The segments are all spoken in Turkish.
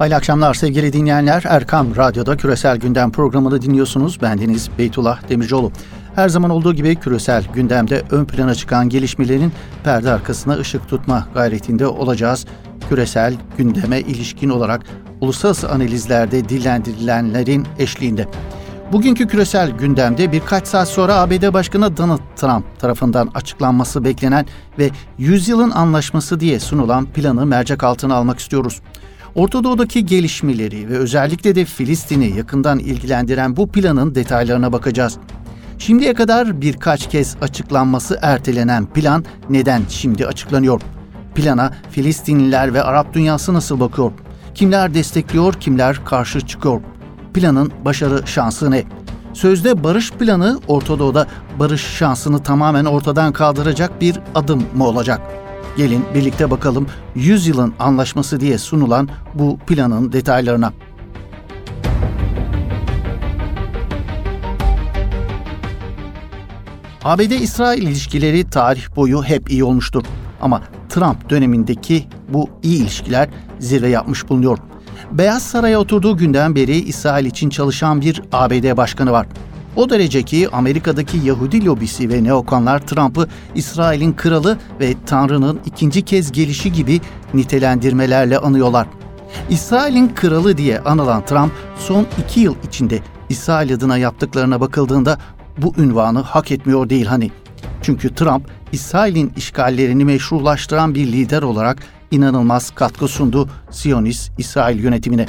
Hayırlı akşamlar sevgili dinleyenler. Erkam Radyo'da Küresel Gündem programını dinliyorsunuz. Bendeniz Beytullah Demircioğlu. Her zaman olduğu gibi küresel gündemde ön plana çıkan gelişmelerin perde arkasına ışık tutma gayretinde olacağız. Küresel gündeme ilişkin olarak uluslararası analizlerde dillendirilenlerin eşliğinde. Bugünkü küresel gündemde birkaç saat sonra ABD Başkanı Donald Trump tarafından açıklanması beklenen ve yüzyılın anlaşması diye sunulan planı mercek altına almak istiyoruz. Orta Doğu'daki gelişmeleri ve özellikle de Filistin'i yakından ilgilendiren bu planın detaylarına bakacağız. Şimdiye kadar birkaç kez açıklanması ertelenen plan neden şimdi açıklanıyor? Plana Filistinliler ve Arap dünyası nasıl bakıyor? Kimler destekliyor, kimler karşı çıkıyor? Planın başarı şansı ne? Sözde barış planı Orta Doğu'da barış şansını tamamen ortadan kaldıracak bir adım mı olacak? Gelin birlikte bakalım 100 yılın anlaşması diye sunulan bu planın detaylarına. ABD-İsrail ilişkileri tarih boyu hep iyi olmuştur. Ama Trump dönemindeki bu iyi ilişkiler zirve yapmış bulunuyor. Beyaz Saray'a oturduğu günden beri İsrail için çalışan bir ABD başkanı var. O derece ki Amerika'daki Yahudi lobisi ve neokonlar Trump'ı İsrail'in kralı ve Tanrı'nın ikinci kez gelişi gibi nitelendirmelerle anıyorlar. İsrail'in kralı diye anılan Trump son iki yıl içinde İsrail adına yaptıklarına bakıldığında bu ünvanı hak etmiyor değil hani. Çünkü Trump İsrail'in işgallerini meşrulaştıran bir lider olarak inanılmaz katkı sundu Siyonist İsrail yönetimine.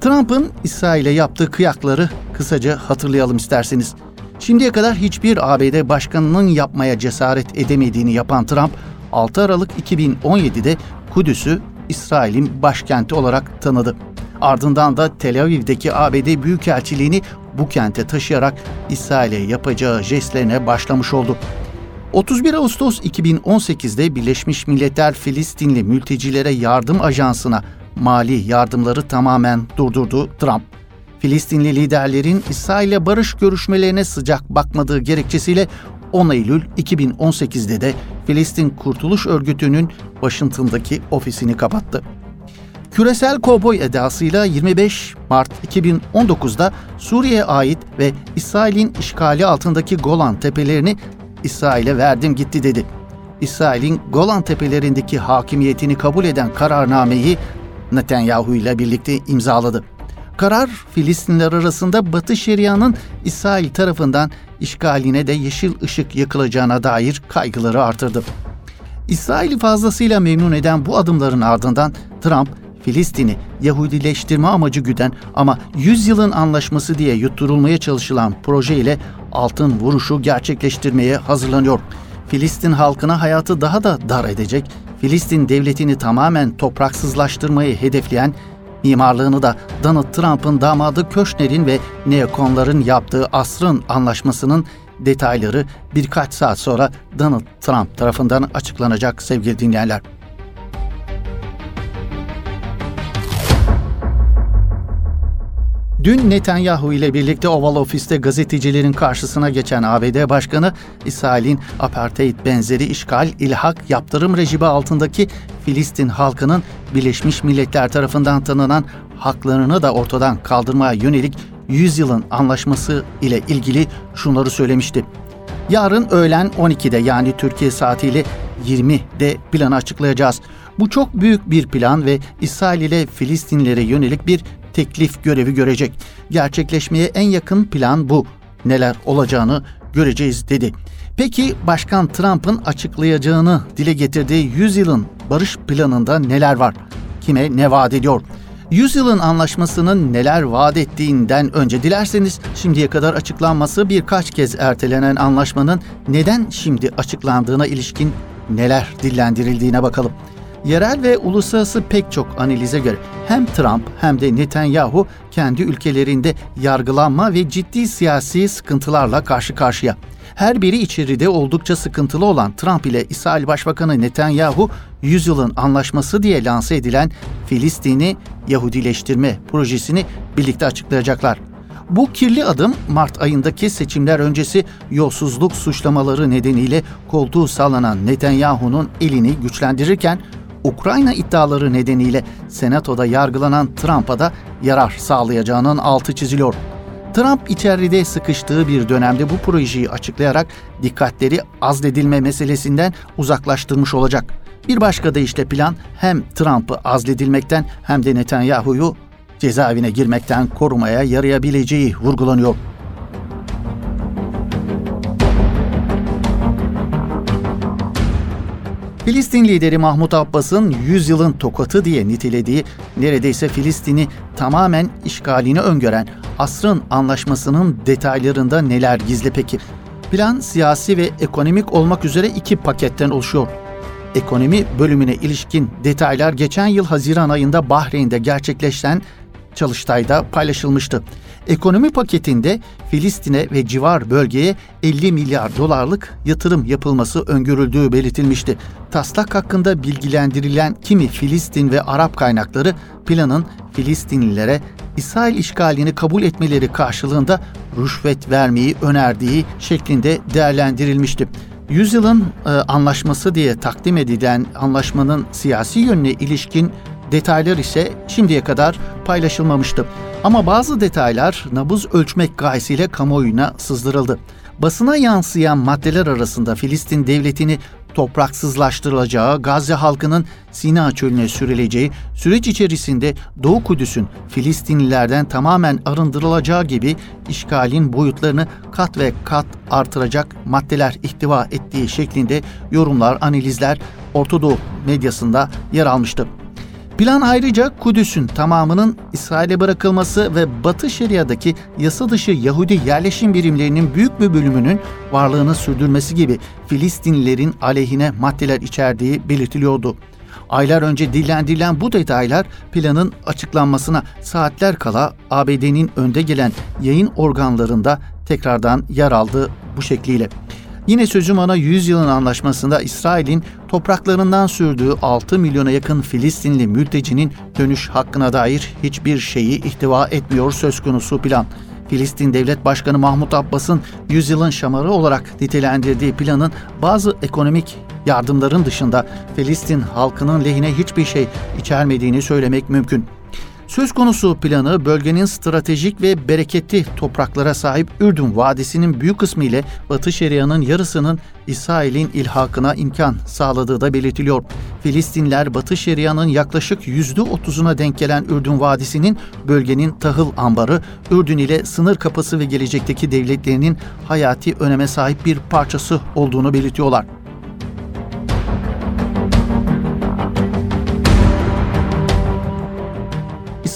Trump'ın İsrail'e yaptığı kıyakları kısaca hatırlayalım isterseniz. Şimdiye kadar hiçbir ABD başkanının yapmaya cesaret edemediğini yapan Trump, 6 Aralık 2017'de Kudüs'ü İsrail'in başkenti olarak tanıdı. Ardından da Tel Aviv'deki ABD Büyükelçiliğini bu kente taşıyarak İsrail'e yapacağı jestlerine başlamış oldu. 31 Ağustos 2018'de Birleşmiş Milletler Filistinli mültecilere yardım ajansına mali yardımları tamamen durdurdu Trump. Filistinli liderlerin İsrail'le barış görüşmelerine sıcak bakmadığı gerekçesiyle 10 Eylül 2018'de de Filistin Kurtuluş Örgütü'nün Washington'daki ofisini kapattı. Küresel kovboy edasıyla 25 Mart 2019'da Suriye'ye ait ve İsrail'in işgali altındaki Golan tepelerini İsrail'e verdim gitti dedi. İsrail'in Golan tepelerindeki hakimiyetini kabul eden kararnameyi Netanyahu ile birlikte imzaladı. Karar Filistinler arasında Batı Şeria'nın İsrail tarafından işgaline de yeşil ışık yakılacağına dair kaygıları artırdı. İsrail'i fazlasıyla memnun eden bu adımların ardından Trump Filistin'i Yahudileştirme amacı güden ama 100 yılın anlaşması diye yutturulmaya çalışılan proje ile altın vuruşu gerçekleştirmeye hazırlanıyor. Filistin halkına hayatı daha da dar edecek, Filistin devletini tamamen topraksızlaştırmayı hedefleyen mimarlığını da Donald Trump'ın damadı Köşner'in ve neokonların yaptığı asrın anlaşmasının detayları birkaç saat sonra Donald Trump tarafından açıklanacak sevgili dinleyenler. Dün Netanyahu ile birlikte Oval Ofis'te gazetecilerin karşısına geçen ABD Başkanı, İsrail'in apartheid benzeri işgal, ilhak, yaptırım rejimi altındaki Filistin halkının Birleşmiş Milletler tarafından tanınan haklarını da ortadan kaldırmaya yönelik 100 yılın anlaşması ile ilgili şunları söylemişti. Yarın öğlen 12'de yani Türkiye saatiyle 20'de planı açıklayacağız. Bu çok büyük bir plan ve İsrail ile Filistinlere yönelik bir teklif görevi görecek. Gerçekleşmeye en yakın plan bu. Neler olacağını göreceğiz dedi. Peki Başkan Trump'ın açıklayacağını dile getirdiği 100 yılın barış planında neler var? Kime ne vaat ediyor? 100 yılın anlaşmasının neler vaat ettiğinden önce dilerseniz şimdiye kadar açıklanması birkaç kez ertelenen anlaşmanın neden şimdi açıklandığına ilişkin neler dillendirildiğine bakalım. Yerel ve uluslararası pek çok analize göre hem Trump hem de Netanyahu kendi ülkelerinde yargılanma ve ciddi siyasi sıkıntılarla karşı karşıya. Her biri içeride oldukça sıkıntılı olan Trump ile İsrail Başbakanı Netanyahu, yüzyılın anlaşması diye lanse edilen Filistin'i Yahudileştirme projesini birlikte açıklayacaklar. Bu kirli adım Mart ayındaki seçimler öncesi yolsuzluk suçlamaları nedeniyle koltuğu sallanan Netanyahu'nun elini güçlendirirken Ukrayna iddiaları nedeniyle Senato'da yargılanan Trump'a da yarar sağlayacağının altı çiziliyor. Trump içeride sıkıştığı bir dönemde bu projeyi açıklayarak dikkatleri azledilme meselesinden uzaklaştırmış olacak. Bir başka da işte plan hem Trump'ı azledilmekten hem de Netanyahu'yu cezaevine girmekten korumaya yarayabileceği vurgulanıyor. Filistin lideri Mahmut Abbas'ın 100 yılın tokatı diye nitelediği neredeyse Filistin'i tamamen işgalini öngören asrın anlaşmasının detaylarında neler gizli peki? Plan siyasi ve ekonomik olmak üzere iki paketten oluşuyor. Ekonomi bölümüne ilişkin detaylar geçen yıl Haziran ayında Bahreyn'de gerçekleşen çalıştayda paylaşılmıştı. Ekonomi paketinde Filistin'e ve civar bölgeye 50 milyar dolarlık yatırım yapılması öngörüldüğü belirtilmişti. Taslak hakkında bilgilendirilen kimi Filistin ve Arap kaynakları planın Filistinlilere İsrail işgalini kabul etmeleri karşılığında rüşvet vermeyi önerdiği şeklinde değerlendirilmişti. Yüzyılın e, anlaşması diye takdim edilen anlaşmanın siyasi yönüne ilişkin detaylar ise şimdiye kadar paylaşılmamıştı. Ama bazı detaylar nabız ölçmek gayesiyle kamuoyuna sızdırıldı. Basına yansıyan maddeler arasında Filistin devletini topraksızlaştırılacağı, Gazze halkının Sina çölüne sürüleceği, süreç içerisinde Doğu Kudüs'ün Filistinlilerden tamamen arındırılacağı gibi işgalin boyutlarını kat ve kat artıracak maddeler ihtiva ettiği şeklinde yorumlar, analizler Orta medyasında yer almıştı. Plan ayrıca Kudüs'ün tamamının İsrail'e bırakılması ve Batı Şeria'daki yasa dışı Yahudi yerleşim birimlerinin büyük bir bölümünün varlığını sürdürmesi gibi Filistinlilerin aleyhine maddeler içerdiği belirtiliyordu. Aylar önce dillendirilen bu detaylar planın açıklanmasına saatler kala ABD'nin önde gelen yayın organlarında tekrardan yer aldı bu şekliyle. Yine sözüm ana 100 yılın anlaşmasında İsrail'in topraklarından sürdüğü 6 milyona yakın Filistinli mültecinin dönüş hakkına dair hiçbir şeyi ihtiva etmiyor söz konusu plan. Filistin Devlet Başkanı Mahmut Abbas'ın yüzyılın şamarı olarak nitelendirdiği planın bazı ekonomik yardımların dışında Filistin halkının lehine hiçbir şey içermediğini söylemek mümkün. Söz konusu planı bölgenin stratejik ve bereketli topraklara sahip Ürdün Vadisi'nin büyük kısmı ile Batı Şeria'nın yarısının İsrail'in ilhakına imkan sağladığı da belirtiliyor. Filistinler Batı Şeria'nın yaklaşık %30'una denk gelen Ürdün Vadisi'nin bölgenin tahıl ambarı, Ürdün ile sınır kapısı ve gelecekteki devletlerinin hayati öneme sahip bir parçası olduğunu belirtiyorlar.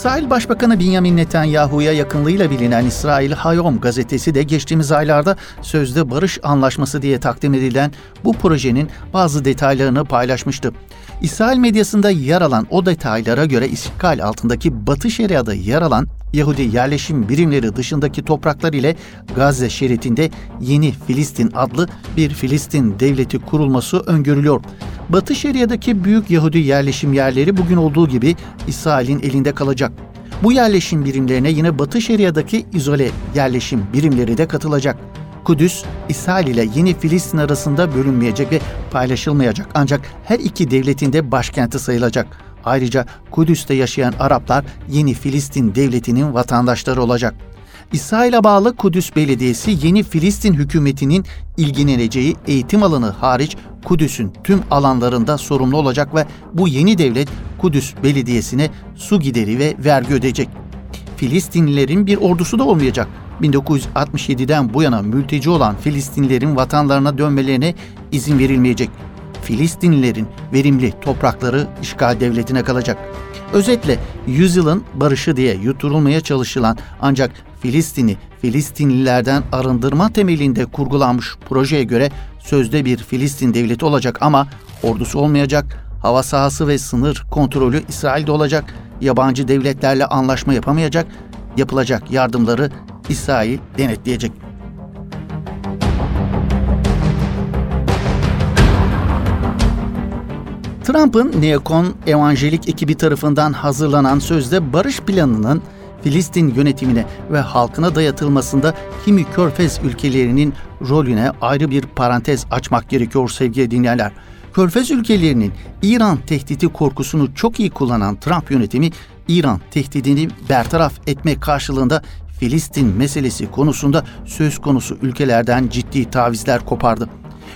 İsrail Başbakanı Benjamin Netanyahu'ya yakınlığıyla bilinen İsrail Hayom gazetesi de geçtiğimiz aylarda sözde barış anlaşması diye takdim edilen bu projenin bazı detaylarını paylaşmıştı. İsrail medyasında yer alan o detaylara göre işgal altındaki Batı Şeria'da yer alan Yahudi yerleşim birimleri dışındaki topraklar ile Gazze şeridinde yeni Filistin adlı bir Filistin devleti kurulması öngörülüyor. Batı Şeria'daki büyük Yahudi yerleşim yerleri bugün olduğu gibi İsrail'in elinde kalacak. Bu yerleşim birimlerine yine Batı Şeria'daki izole yerleşim birimleri de katılacak. Kudüs, İsrail ile yeni Filistin arasında bölünmeyecek ve paylaşılmayacak ancak her iki devletin de başkenti sayılacak. Ayrıca Kudüs'te yaşayan Araplar yeni Filistin devletinin vatandaşları olacak. İsrail'e bağlı Kudüs Belediyesi yeni Filistin hükümetinin ilgileneceği eğitim alanı hariç Kudüs'ün tüm alanlarında sorumlu olacak ve bu yeni devlet Kudüs Belediyesi'ne su gideri ve vergi ödeyecek. Filistinlilerin bir ordusu da olmayacak. 1967'den bu yana mülteci olan Filistinlilerin vatanlarına dönmelerine izin verilmeyecek. Filistinlilerin verimli toprakları işgal devletine kalacak. Özetle yüzyılın barışı diye yuturulmaya çalışılan ancak Filistin'i Filistinlilerden arındırma temelinde kurgulanmış projeye göre sözde bir Filistin devleti olacak ama ordusu olmayacak, hava sahası ve sınır kontrolü İsrail'de olacak, yabancı devletlerle anlaşma yapamayacak, yapılacak yardımları İsrail denetleyecek. Trump'ın neokon evangelik ekibi tarafından hazırlanan sözde barış planının Filistin yönetimine ve halkına dayatılmasında kimi körfez ülkelerinin rolüne ayrı bir parantez açmak gerekiyor sevgili dinleyenler. Körfez ülkelerinin İran tehdidi korkusunu çok iyi kullanan Trump yönetimi İran tehdidini bertaraf etmek karşılığında Filistin meselesi konusunda söz konusu ülkelerden ciddi tavizler kopardı.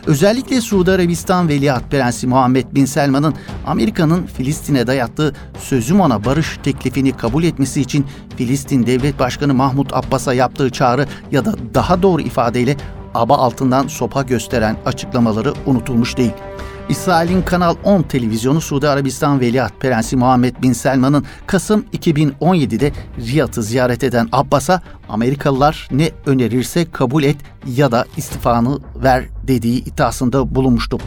Özellikle Suudi Arabistan Veliaht Prensi Muhammed Bin Selman'ın Amerika'nın Filistin'e dayattığı sözüm ona barış teklifini kabul etmesi için Filistin Devlet Başkanı Mahmut Abbas'a yaptığı çağrı ya da daha doğru ifadeyle aba altından sopa gösteren açıklamaları unutulmuş değil. İsrail'in Kanal 10 televizyonu Suudi Arabistan Veliaht Prensi Muhammed Bin Selman'ın Kasım 2017'de Riyad'ı ziyaret eden Abbas'a Amerikalılar ne önerirse kabul et ya da istifanı ver dediği iddiasında bulunmuştu.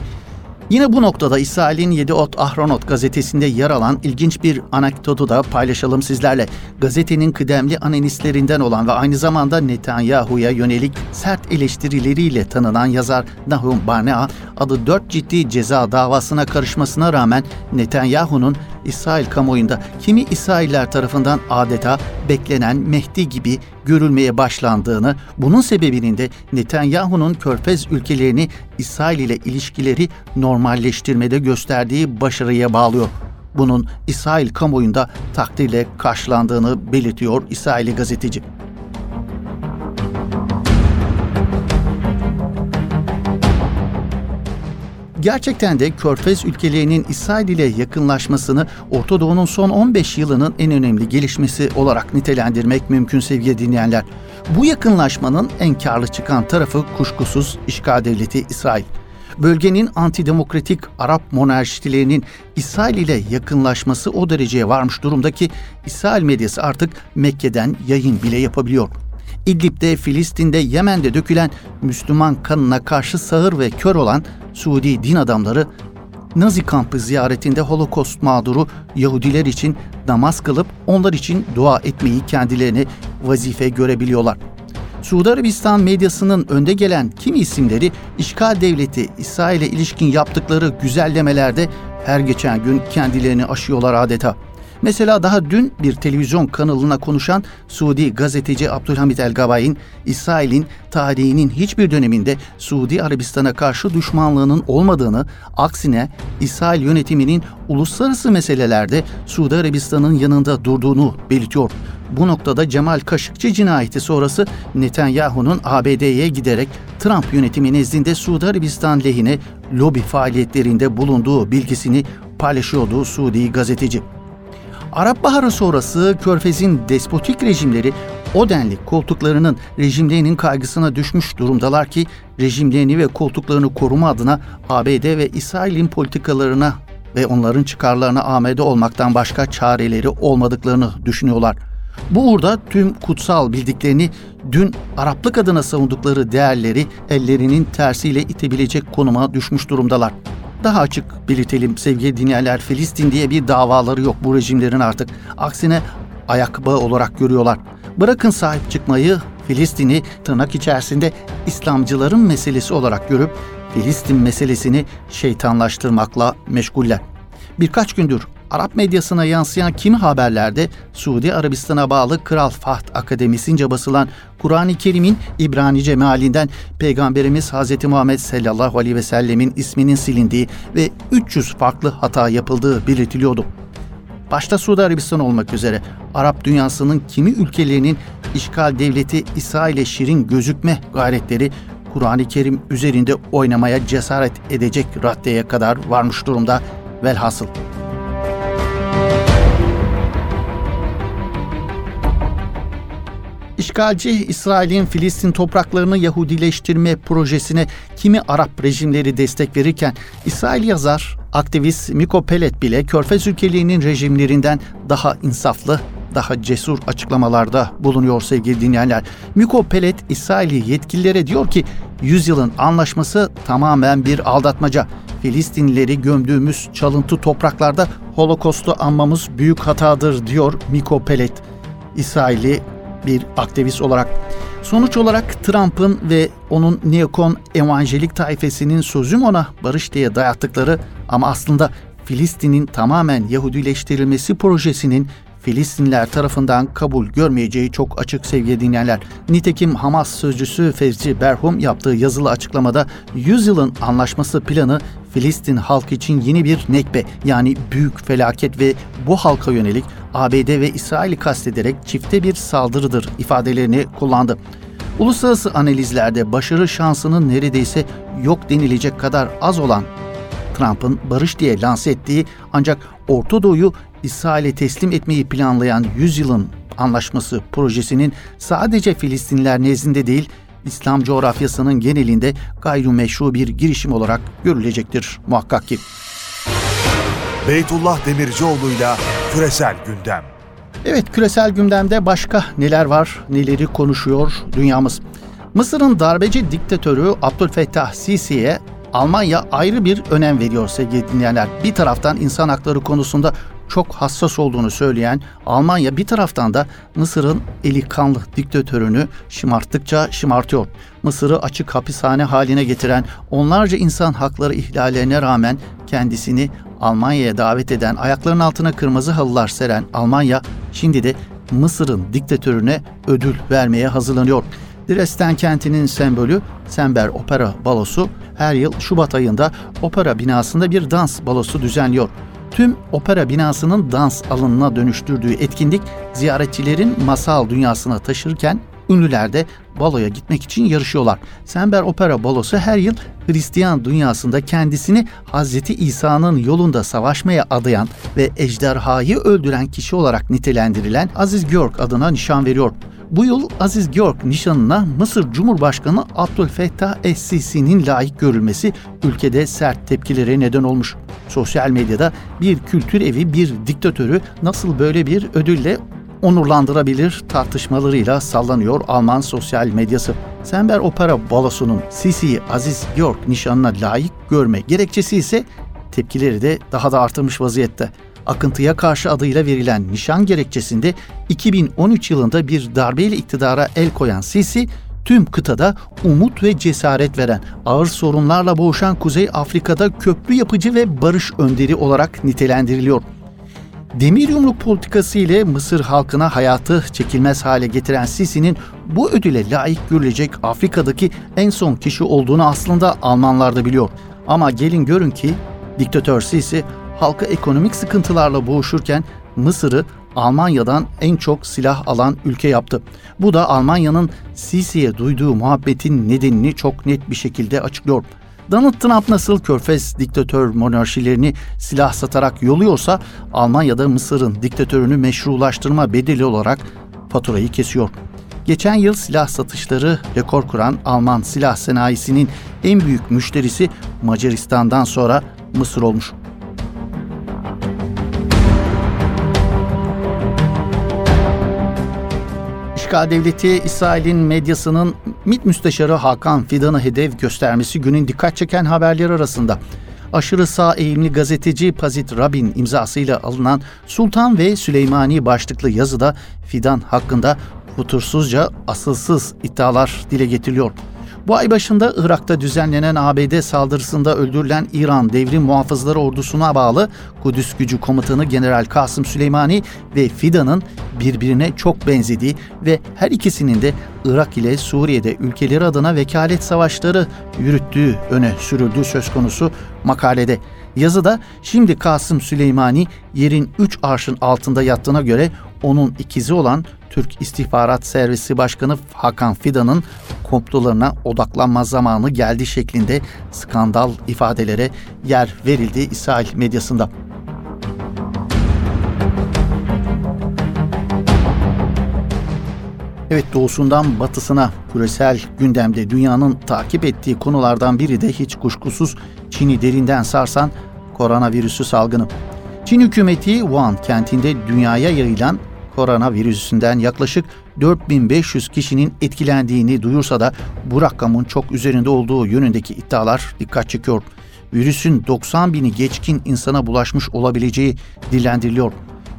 Yine bu noktada İsrail'in Yediot Ahronot gazetesinde yer alan ilginç bir anekdotu da paylaşalım sizlerle. Gazetenin kıdemli analistlerinden olan ve aynı zamanda Netanyahu'ya yönelik sert eleştirileriyle tanınan yazar Nahum Barnea adı dört ciddi ceza davasına karışmasına rağmen Netanyahu'nun İsrail kamuoyunda kimi İsrailler tarafından adeta beklenen Mehdi gibi görülmeye başlandığını, bunun sebebinin de Netanyahu'nun körfez ülkelerini İsrail ile ilişkileri normalleştirmede gösterdiği başarıya bağlıyor. Bunun İsrail kamuoyunda takdirle karşılandığını belirtiyor İsraili gazeteci. Gerçekten de Körfez ülkelerinin İsrail ile yakınlaşmasını Orta Doğu'nun son 15 yılının en önemli gelişmesi olarak nitelendirmek mümkün sevgili dinleyenler. Bu yakınlaşmanın en karlı çıkan tarafı kuşkusuz işgal devleti İsrail. Bölgenin antidemokratik Arap monarşilerinin İsrail ile yakınlaşması o dereceye varmış durumda ki İsrail medyası artık Mekke'den yayın bile yapabiliyor. İdlib'de, Filistin'de, Yemen'de dökülen Müslüman kanına karşı sağır ve kör olan Suudi din adamları Nazi kampı ziyaretinde Holocaust mağduru Yahudiler için namaz kılıp onlar için dua etmeyi kendilerine vazife görebiliyorlar. Suudi Arabistan medyasının önde gelen kimi isimleri işgal devleti İsrail'e ilişkin yaptıkları güzellemelerde her geçen gün kendilerini aşıyorlar adeta. Mesela daha dün bir televizyon kanalına konuşan Suudi gazeteci Abdülhamit El Gabay'in İsrail'in tarihinin hiçbir döneminde Suudi Arabistan'a karşı düşmanlığının olmadığını, aksine İsrail yönetiminin uluslararası meselelerde Suudi Arabistan'ın yanında durduğunu belirtiyor. Bu noktada Cemal Kaşıkçı cinayeti sonrası Netanyahu'nun ABD'ye giderek Trump yönetimi nezdinde Suudi Arabistan lehine lobi faaliyetlerinde bulunduğu bilgisini paylaşıyordu Suudi gazeteci. Arap Baharı sonrası Körfez'in despotik rejimleri o denli koltuklarının rejimlerinin kaygısına düşmüş durumdalar ki rejimlerini ve koltuklarını koruma adına ABD ve İsrail'in politikalarına ve onların çıkarlarına amede olmaktan başka çareleri olmadıklarını düşünüyorlar. Bu uğurda tüm kutsal bildiklerini dün Araplık adına savundukları değerleri ellerinin tersiyle itebilecek konuma düşmüş durumdalar. Daha açık belirtelim sevgili dinleyenler Filistin diye bir davaları yok bu rejimlerin artık. Aksine ayak bağı olarak görüyorlar. Bırakın sahip çıkmayı Filistin'i tırnak içerisinde İslamcıların meselesi olarak görüp Filistin meselesini şeytanlaştırmakla meşguller. Birkaç gündür Arap medyasına yansıyan kimi haberlerde Suudi Arabistan'a bağlı Kral Fahd Akademisi'nce basılan Kur'an-ı Kerim'in İbranice mealinden Peygamberimiz Hz. Muhammed sallallahu aleyhi ve sellemin isminin silindiği ve 300 farklı hata yapıldığı belirtiliyordu. Başta Suudi Arabistan olmak üzere Arap dünyasının kimi ülkelerinin işgal devleti İsrail'e şirin gözükme gayretleri Kur'an-ı Kerim üzerinde oynamaya cesaret edecek raddeye kadar varmış durumda velhasıl. İşgalci İsrail'in Filistin topraklarını Yahudileştirme projesine kimi Arap rejimleri destek verirken İsrail yazar, aktivist Miko Pelet bile Körfez ülkelerinin rejimlerinden daha insaflı, daha cesur açıklamalarda bulunuyor sevgili dinleyenler. Miko Pelet İsrail'i yetkililere diyor ki yüzyılın anlaşması tamamen bir aldatmaca. Filistinlileri gömdüğümüz çalıntı topraklarda Holocaust'u anmamız büyük hatadır diyor Miko Pelet. İsrail'i bir aktivist olarak. Sonuç olarak Trump'ın ve onun neokon evangelik taifesinin sözüm ona barış diye dayattıkları ama aslında Filistin'in tamamen Yahudileştirilmesi projesinin Filistinliler tarafından kabul görmeyeceği çok açık sevgili dinleyenler. Nitekim Hamas sözcüsü Fevzi Berhum yaptığı yazılı açıklamada 100 yılın anlaşması planı Filistin halkı için yeni bir nekbe yani büyük felaket ve bu halka yönelik ABD ve İsrail'i kastederek çifte bir saldırıdır ifadelerini kullandı. Uluslararası analizlerde başarı şansının neredeyse yok denilecek kadar az olan Trump'ın barış diye lanse ettiği ancak Orta Doğu'yu İsrail'e teslim etmeyi planlayan 100 yılın anlaşması projesinin sadece Filistinler nezdinde değil, İslam coğrafyasının genelinde gayrimeşru bir girişim olarak görülecektir muhakkak ki. Beytullah Demircioğlu'yla Küresel Gündem. Evet küresel gündemde başka neler var, neleri konuşuyor dünyamız. Mısır'ın darbeci diktatörü Abdülfettah Sisi'ye Almanya ayrı bir önem veriyor sevgili dinleyenler. Bir taraftan insan hakları konusunda çok hassas olduğunu söyleyen Almanya bir taraftan da Mısır'ın eli kanlı diktatörünü şımarttıkça şımartıyor. Mısır'ı açık hapishane haline getiren onlarca insan hakları ihlallerine rağmen kendisini Almanya'ya davet eden, ayaklarının altına kırmızı halılar seren Almanya şimdi de Mısır'ın diktatörüne ödül vermeye hazırlanıyor. Dresden kentinin sembolü Sember Opera Balosu her yıl Şubat ayında opera binasında bir dans balosu düzenliyor. Tüm opera binasının dans alanına dönüştürdüğü etkinlik ziyaretçilerin masal dünyasına taşırken ünlüler de baloya gitmek için yarışıyorlar. Sember Opera Balosu her yıl Hristiyan dünyasında kendisini Hz. İsa'nın yolunda savaşmaya adayan ve ejderhayı öldüren kişi olarak nitelendirilen Aziz Georg adına nişan veriyor. Bu yıl Aziz Georg nişanına Mısır Cumhurbaşkanı Abdülfettah Es-Sisi'nin layık görülmesi ülkede sert tepkilere neden olmuş. Sosyal medyada bir kültür evi bir diktatörü nasıl böyle bir ödülle onurlandırabilir tartışmalarıyla sallanıyor Alman sosyal medyası. Sember Opera Balosu'nun Sisi'yi Aziz Georg nişanına layık görme gerekçesi ise tepkileri de daha da artırmış vaziyette. Akıntıya karşı adıyla verilen nişan gerekçesinde 2013 yılında bir darbeyle iktidara el koyan Sisi, tüm kıtada umut ve cesaret veren, ağır sorunlarla boğuşan Kuzey Afrika'da köprü yapıcı ve barış önderi olarak nitelendiriliyor. Demir yumruk politikası ile Mısır halkına hayatı çekilmez hale getiren Sisi'nin bu ödüle layık görülecek Afrika'daki en son kişi olduğunu aslında Almanlar da biliyor. Ama gelin görün ki diktatör Sisi halkı ekonomik sıkıntılarla boğuşurken Mısır'ı Almanya'dan en çok silah alan ülke yaptı. Bu da Almanya'nın Sisi'ye duyduğu muhabbetin nedenini çok net bir şekilde açıklıyor. Donald Trump nasıl körfez diktatör monarşilerini silah satarak yoluyorsa Almanya'da Mısır'ın diktatörünü meşrulaştırma bedeli olarak faturayı kesiyor. Geçen yıl silah satışları rekor kuran Alman silah sanayisinin en büyük müşterisi Macaristan'dan sonra Mısır olmuş. İşgal Devleti İsrail'in medyasının MİT Müsteşarı Hakan Fidan'ı hedef göstermesi günün dikkat çeken haberleri arasında. Aşırı sağ eğimli gazeteci Pazit Rabin imzasıyla alınan Sultan ve Süleymani başlıklı yazıda Fidan hakkında futursuzca asılsız iddialar dile getiriliyor. Bu ay başında Irak'ta düzenlenen ABD saldırısında öldürülen İran Devrim Muhafızları Ordusu'na bağlı Kudüs Gücü Komutanı General Kasım Süleymani ve Fidan'ın birbirine çok benzediği ve her ikisinin de Irak ile Suriye'de ülkeleri adına vekalet savaşları yürüttüğü öne sürüldüğü söz konusu makalede. Yazıda şimdi Kasım Süleymani yerin üç arşın altında yattığına göre onun ikizi olan Türk İstihbarat Servisi Başkanı Hakan Fidan'ın komplolarına odaklanma zamanı geldi şeklinde skandal ifadelere yer verildi İsrail medyasında. Evet doğusundan batısına küresel gündemde dünyanın takip ettiği konulardan biri de hiç kuşkusuz Çin'i derinden sarsan koronavirüsü salgını. Çin hükümeti Wuhan kentinde dünyaya yayılan koronavirüsünden yaklaşık 4500 kişinin etkilendiğini duyursa da bu rakamın çok üzerinde olduğu yönündeki iddialar dikkat çekiyor. Virüsün 90 bini geçkin insana bulaşmış olabileceği dillendiriliyor.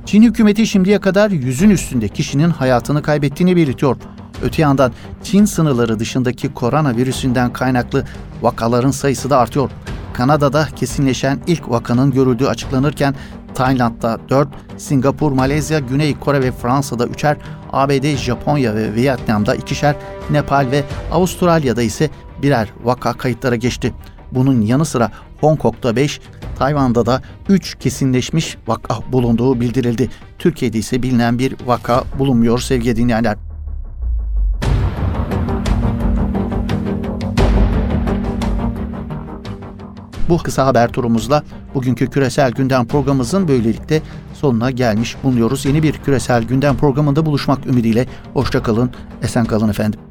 Çin hükümeti şimdiye kadar yüzün üstünde kişinin hayatını kaybettiğini belirtiyor. Öte yandan Çin sınırları dışındaki koronavirüsünden kaynaklı vakaların sayısı da artıyor. Kanada'da kesinleşen ilk vakanın görüldüğü açıklanırken Tayland'da 4, Singapur, Malezya, Güney Kore ve Fransa'da 3'er, ABD, Japonya ve Vietnam'da ikişer, Nepal ve Avustralya'da ise birer vaka kayıtlara geçti. Bunun yanı sıra Hong Kong'da 5, Tayvan'da da 3 kesinleşmiş vaka bulunduğu bildirildi. Türkiye'de ise bilinen bir vaka bulunmuyor sevgili dinleyenler. Bu kısa haber turumuzla bugünkü küresel gündem programımızın böylelikle sonuna gelmiş bulunuyoruz. Yeni bir küresel gündem programında buluşmak ümidiyle hoşçakalın, esen kalın efendim.